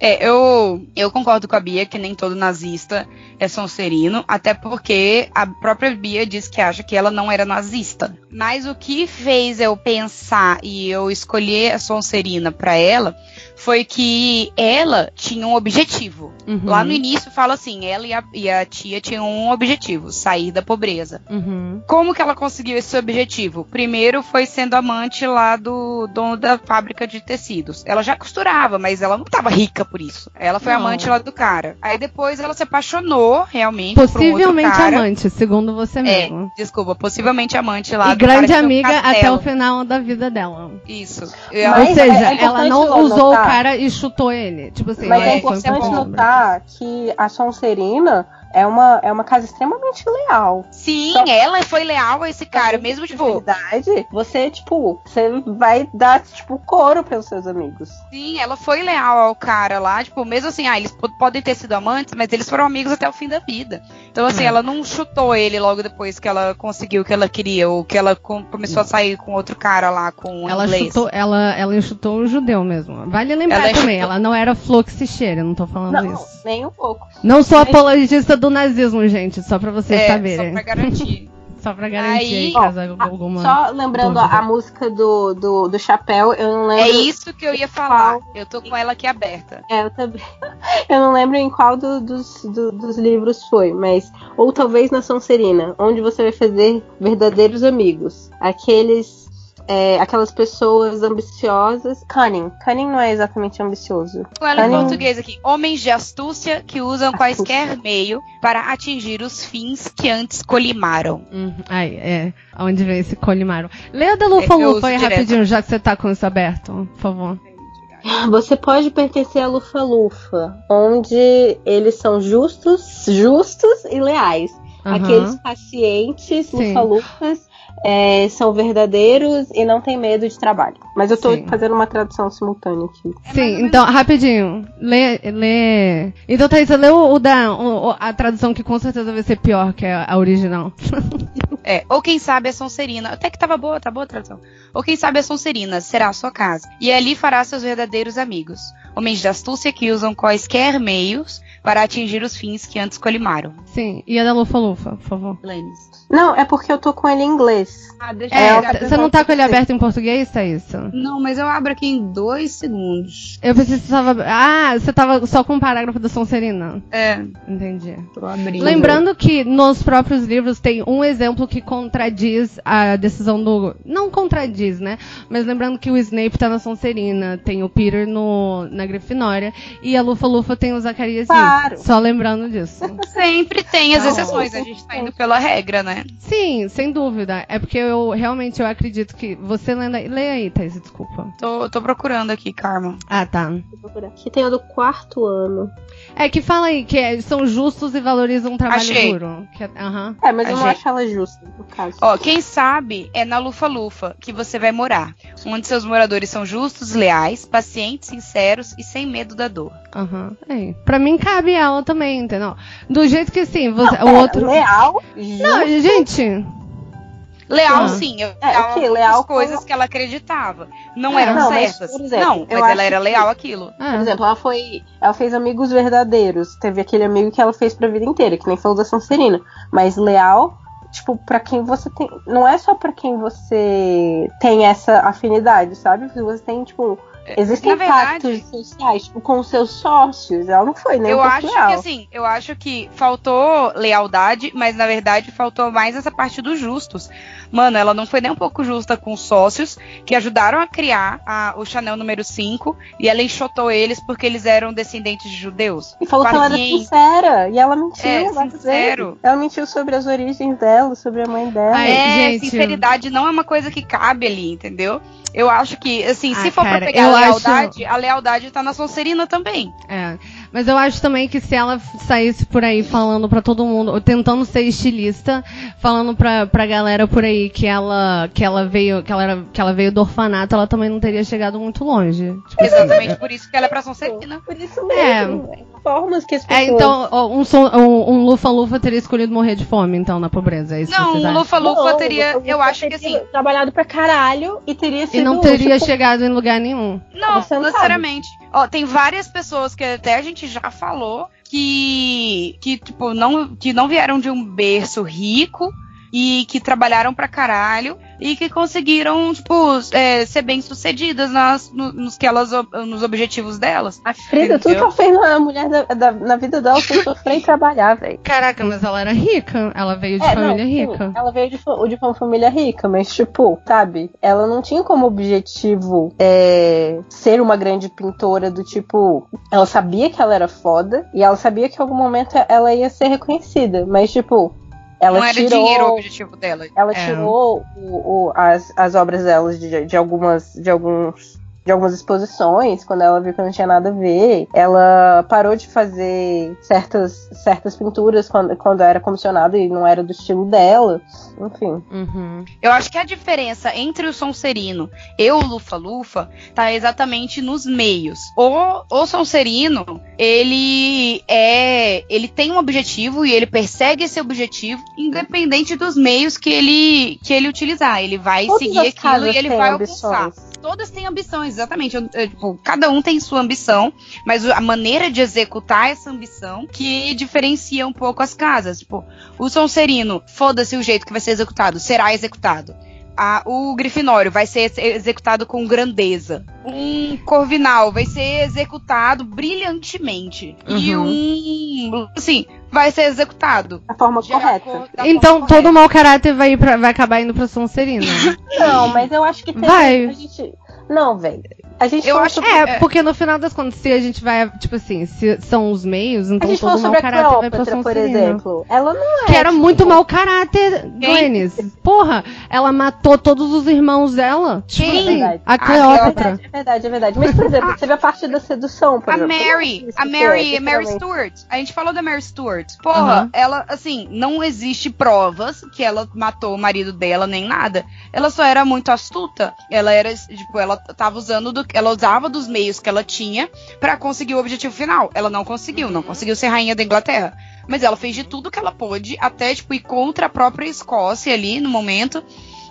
É, eu, eu concordo com a Bia que nem todo nazista é Sonserino, até porque a própria Bia diz que acha que ela não era nazista. Mas o que fez eu pensar e eu escolher a Sonserina para ela foi que ela tinha um objetivo. Uhum. Lá no início fala assim, ela e a, e a, tia tinham um objetivo, sair da pobreza. Uhum. Como que ela conseguiu esse objetivo? Primeiro foi sendo amante lá do dono da fábrica de tecidos. Ela já costurava, mas ela não estava rica por isso. Ela foi não. amante lá do cara. Aí depois ela se apaixonou realmente Possivelmente por um amante, segundo você é, mesmo. É, desculpa, possivelmente amante lá e do grande amiga até o final da vida dela. Isso. Ou seja, é ela não usou o cara e chutou ele. Tipo assim, Mas é, é importante notar que a Sonserina é uma, é uma casa extremamente leal. Sim, Só... ela foi leal a esse cara, mesmo tipo. verdade, você, tipo, você vai dar, tipo, couro pelos seus amigos. Sim, ela foi leal ao cara lá, tipo, mesmo assim, ah, eles podem ter sido amantes, mas eles foram amigos até o fim da vida. Então, assim, ela não chutou ele logo depois que ela conseguiu o que ela queria, ou que ela começou a sair com outro cara lá, com um ela inglês. Chutou, ela, ela enxutou o judeu mesmo. Vale lembrar ela também, enxutou... ela não era fluxicheira, não tô falando não, isso. Nem um pouco. Não sou apologista do nazismo, gente, só pra vocês é, saberem. Só pra garantir. só pra garantir aí, caso ó, alguma. Só lembrando a, a, música do, do, do chapéu, eu não lembro. É isso que eu ia falar. Eu tô com ela aqui aberta. É, eu também. Eu não lembro em qual do, dos, do, dos livros foi, mas. Ou talvez na Sonserina, onde você vai fazer verdadeiros amigos. Aqueles é, aquelas pessoas ambiciosas. Cunning. Cunning não é exatamente ambicioso. Olha em português aqui. Homens de astúcia que usam astúcia. quaisquer meio para atingir os fins que antes colimaram. Uhum. Ai, é. Onde vem esse colimaram? Leia da Lufa Lufa aí rapidinho, já que você tá com isso aberto, por favor. Você pode pertencer a Lufa Lufa, onde eles são justos, justos e leais. Uhum. Aqueles pacientes Lufa-Lufas é, são verdadeiros e não têm medo de trabalho. Mas eu tô Sim. fazendo uma tradução simultânea aqui. Sim, então, rapidinho. Lê. lê... Então, Thaís, lê o, o da, o, a tradução que com certeza vai ser pior que a, a original. é, ou quem sabe a Sonserina. Até que tava boa, tá boa a tradução. Ou quem sabe a Sonserina será a sua casa. E ali fará seus verdadeiros amigos. Homens de astúcia que usam quaisquer meios para atingir os fins que antes colimaram. Sim, e a da Lufa Lufa, por favor. Lênis. Não, é porque eu tô com ele em inglês. Ah, deixa é, eu Você não tá com ele aberto em português, tá isso? Não, mas eu abro aqui em dois segundos. Eu pensei que você tava. Ah, você tava só com o parágrafo da Sonserina. É. Entendi. Tô abrindo. Lembrando que nos próprios livros tem um exemplo que contradiz a decisão do. Não contradiz, né? Mas lembrando que o Snape tá na Sonserina, tem o Peter no, na Grifinória e a Lufa Lufa tem o Zacarias. Claro. Só lembrando disso. Sempre tem as exceções, a gente tá indo pela regra, né? Sim, sem dúvida. É porque eu realmente eu acredito que. Você lendo. Lê aí, Thais, desculpa. Tô, tô procurando aqui, Karma. Ah, tá. Aqui tem a do quarto ano. É que fala aí que é, são justos e valorizam um trabalho Achei. duro. Que, uh -huh. É, mas Achei. eu não acho ela justa, no caso. Ó, quem sabe é na Lufa-Lufa que você vai morar. Onde seus moradores são justos, leais, pacientes, sinceros e sem medo da dor. Aham. Uhum. É. Pra mim cabe ela também, entendeu? Do jeito que assim, você, não, o outro. Leal? Justo. Não, gente. Leal, ah. sim. Eu, é, okay, leal coisas como... que ela acreditava. Não é, eram não, certas. Mas, exemplo, não, mas ela era leal àquilo. Por exemplo, ela foi. Ela fez amigos verdadeiros. Teve aquele amigo que ela fez pra vida inteira, que nem falou da Sonserina. Mas leal, tipo, para quem você tem. Não é só para quem você tem essa afinidade, sabe? Você tem, tipo, Existem verdade, pactos sociais tipo, com seus sócios. Ela não foi, né? Eu acho leal. que assim, eu acho que faltou lealdade, mas na verdade faltou mais essa parte dos justos. Mano, ela não foi nem um pouco justa com os sócios que ajudaram a criar a, o Chanel número 5 e ela enxotou eles porque eles eram descendentes de judeus. E falou que ela era sincera. E ela mentiu. É, sincero. Ela mentiu sobre as origens dela, sobre a mãe dela. Ai, é, gente. sinceridade não é uma coisa que cabe ali, entendeu? Eu acho que, assim, se for cara, pra pegar a lealdade, acho... a lealdade tá na Sonserina também. É. Mas eu acho também que se ela saísse por aí falando para todo mundo, tentando ser estilista, falando pra, pra galera por aí que ela, que ela veio, que ela, era, que ela veio do orfanato, ela também não teria chegado muito longe. Tipo, Exatamente assim, por isso que ela é pra Sonserina. Por isso mesmo. É. formas que as pessoas. É, então, um, um, um Lufa-Lufa teria escolhido morrer de fome, então, na pobreza. É isso Não, acham? Lufa-Lufa Não, teria, eu acho que teria assim, Trabalhado pra caralho e teria sido. E não teria tipo, chegado em lugar nenhum. Não, não necessariamente. Ó, tem várias pessoas que até a gente já falou que, que tipo, não, que não vieram de um berço rico e que trabalharam pra caralho e que conseguiram, tipo, é, ser bem-sucedidas nas, no- nos, que elas, nos objetivos delas. A Frida, tudo que ela fez na mulher da, da- na vida dela foi sofrer e trabalhar, velho. Caraca, mas ela era rica. Ela veio de É, família não, sim, rica. ela veio de, de uma família rica, mas, tipo, sabe? Ela não tinha como objetivo é, ser uma grande pintora do tipo. Ela sabia que ela era foda e ela sabia que em algum momento ela ia ser reconhecida, mas, tipo. Ela não era tirou, dinheiro o objetivo dela. Ela É. tirou o- o- as, as obras delas de, de algumas. De alguns. De algumas exposições, quando ela viu que não tinha nada a ver. Ela parou de fazer certas, certas pinturas quando, quando era comissionada e não era do estilo dela. Enfim. Uhum. Eu acho que a diferença entre o Sonserino e o Lufa-Lufa tá exatamente nos meios. O, o Sonserino, ele é. Ele tem um objetivo e ele persegue esse objetivo, independente dos meios que ele, que ele utilizar. Ele vai Todas seguir aquilo e ele vai ambições. alcançar. Todas têm ambições, exatamente. Eu- eu, tipo, cada um tem sua ambição, mas a maneira de executar essa ambição que diferencia um pouco as casas. Tipo, o Sonserino, foda-se o jeito que vai ser executado, será executado. A- o Grifinório vai ser ex- executado com grandeza. Um Corvinal vai ser executado brilhantemente. E um. Assim, vai ser executado. A forma de correta. acordo- da Então forma todo correta. mau caráter vai, ir pra- vai acabar indo pra Sonserina. Não, mas eu acho que tem. Vai. A gente... Não, velho. A gente Eu acho sobre- É, porque no final das contas, se a gente vai, tipo assim, se são os meios, A então gente todo falou mau a caráter vai pra Cleópatra, por exemplo. Ela não é. Que era tipo, muito mau caráter, Glennis. Porra, ela matou todos os irmãos dela. Tipo Quem? assim, Verdade. a É Cleópatra. verdade, é verdade, é verdade. Mas, por exemplo, você vê a parte da sedução, por A exemplo. Mary, Isso a Mary, é, Mary. Stewart. A gente falou da Mary Stewart. Porra, Aham. ela, assim, não existe provas que ela matou o marido dela nem nada. Ela só era muito astuta. Ela era, tipo, ela tava usando do, ela usava dos meios que ela tinha pra conseguir o objetivo final. Ela não conseguiu, não conseguiu ser rainha da Inglaterra. Mas ela fez de tudo que ela pôde, até, tipo, ir contra a própria Escócia ali no momento.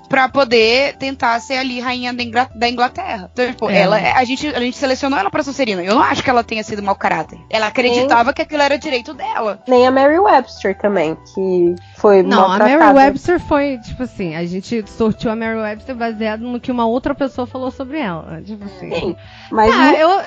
Pra poder tentar ser ali rainha da, Ingla- da Inglaterra. Então, tipo, É. ela, a, gente, a gente selecionou ela pra Sonserina. Eu não acho que ela tenha sido mau caráter. Ela acreditava que aquilo era direito dela. Nem a Mary Webster também, que foi Não, a Mary. Webster foi, tipo assim, a gente sortiu a Mary Webster baseado no que uma outra pessoa falou sobre ela. Tipo assim. Sim, mas Ah, não- eu.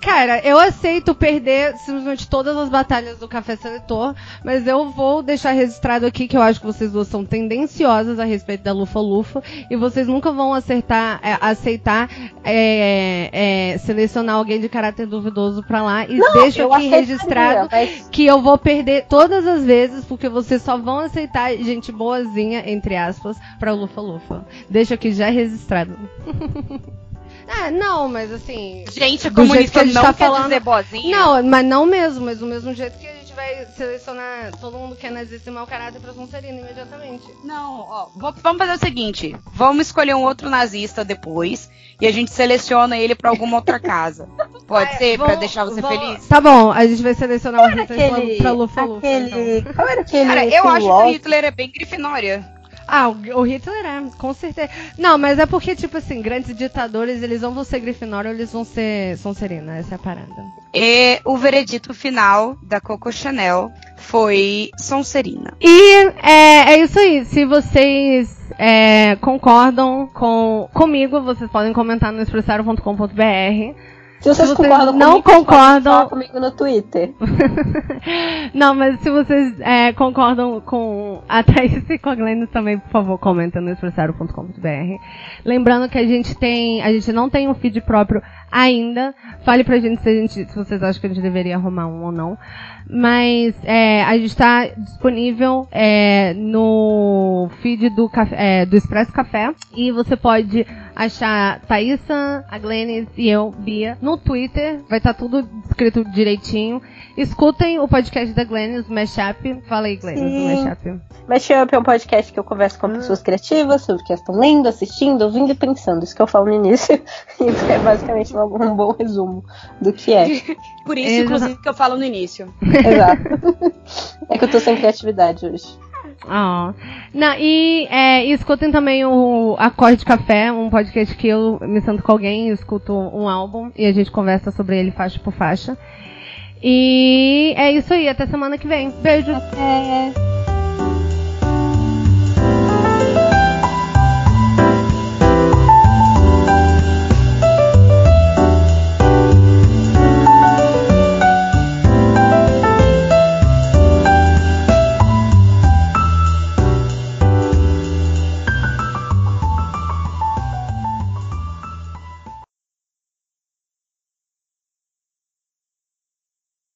Cara, eu aceito perder simplesmente todas as batalhas do Café Seletor, mas eu vou deixar registrado aqui que eu acho que vocês duas são tendenciosas a respeito da Lufa-Lufa e vocês nunca vão acertar, é, aceitar é, é, selecionar alguém de caráter duvidoso pra lá e deixo eu aqui registrado mas- que eu vou perder todas as vezes porque vocês só vão aceitar gente boazinha, entre aspas, pra Lufa-Lufa. Deixo aqui já registrado. ah, não, mas assim. Gente, Do jeito que comunista a gente não tá quer falando- dizer boazinha. Não, mas não mesmo, mas do mesmo jeito que a gente vai selecionar todo mundo que é nazista e mau caráter pra Sonserina imediatamente. Não, ó, vamos fazer o seguinte: vamos escolher um outro nazista depois e a gente seleciona ele pra alguma outra casa. Pode Ah, ser, pra vamos- deixar você vamos- feliz? Tá bom, a gente vai selecionar o Hitler pra- aquele, pra Lufa Lufa. aquele, então. qual era aquele Cara, eu acho que o? Hitler é bem grifinória. Ah, o, Hitler é, com certeza. Não, mas é porque, tipo assim, grandes ditadores, eles vão ser Grifinória ou eles vão ser Sonserina, essa é a parada. E o veredito final da Coco Chanel foi Sonserina. E é, é isso aí. Se vocês é, concordam com comigo, vocês podem comentar no expressaram.com.br. Se vocês Se vocês concordam não comigo, concordam- falar comigo no Twitter. Não, mas se vocês é, concordam com a Thaís e com a Glenn também, por favor, comenta no expressaram.com.br. Lembrando que a gente tem, a gente não tem um feed próprio ainda. Fale pra gente se, a gente se vocês acham que a gente deveria arrumar um ou não. Mas é, a gente está disponível é, no feed do, é, do Expresso Café e você pode achar Thaísa, a Glennis e eu, Bia, no Twitter. Vai estar tá tudo escrito direitinho. Escutem o podcast da Glennis, Mashup. Fala aí, Glennis, do Mashup. Mashup é um podcast que eu converso com pessoas criativas sobre o que estão lendo, assistindo, ouvindo e pensando. Isso que eu falo no início. E é basicamente um, um bom resumo do que é. Por isso, Exato. inclusive, que eu falo no início. Exato. é que eu tô sem criatividade hoje. Oh. Não, e é, escutem também o Acorde de Café, um podcast que eu me sinto com alguém, escuto um álbum e a gente conversa sobre ele faixa por faixa. E é isso aí, até semana que vem. Beijo. Até.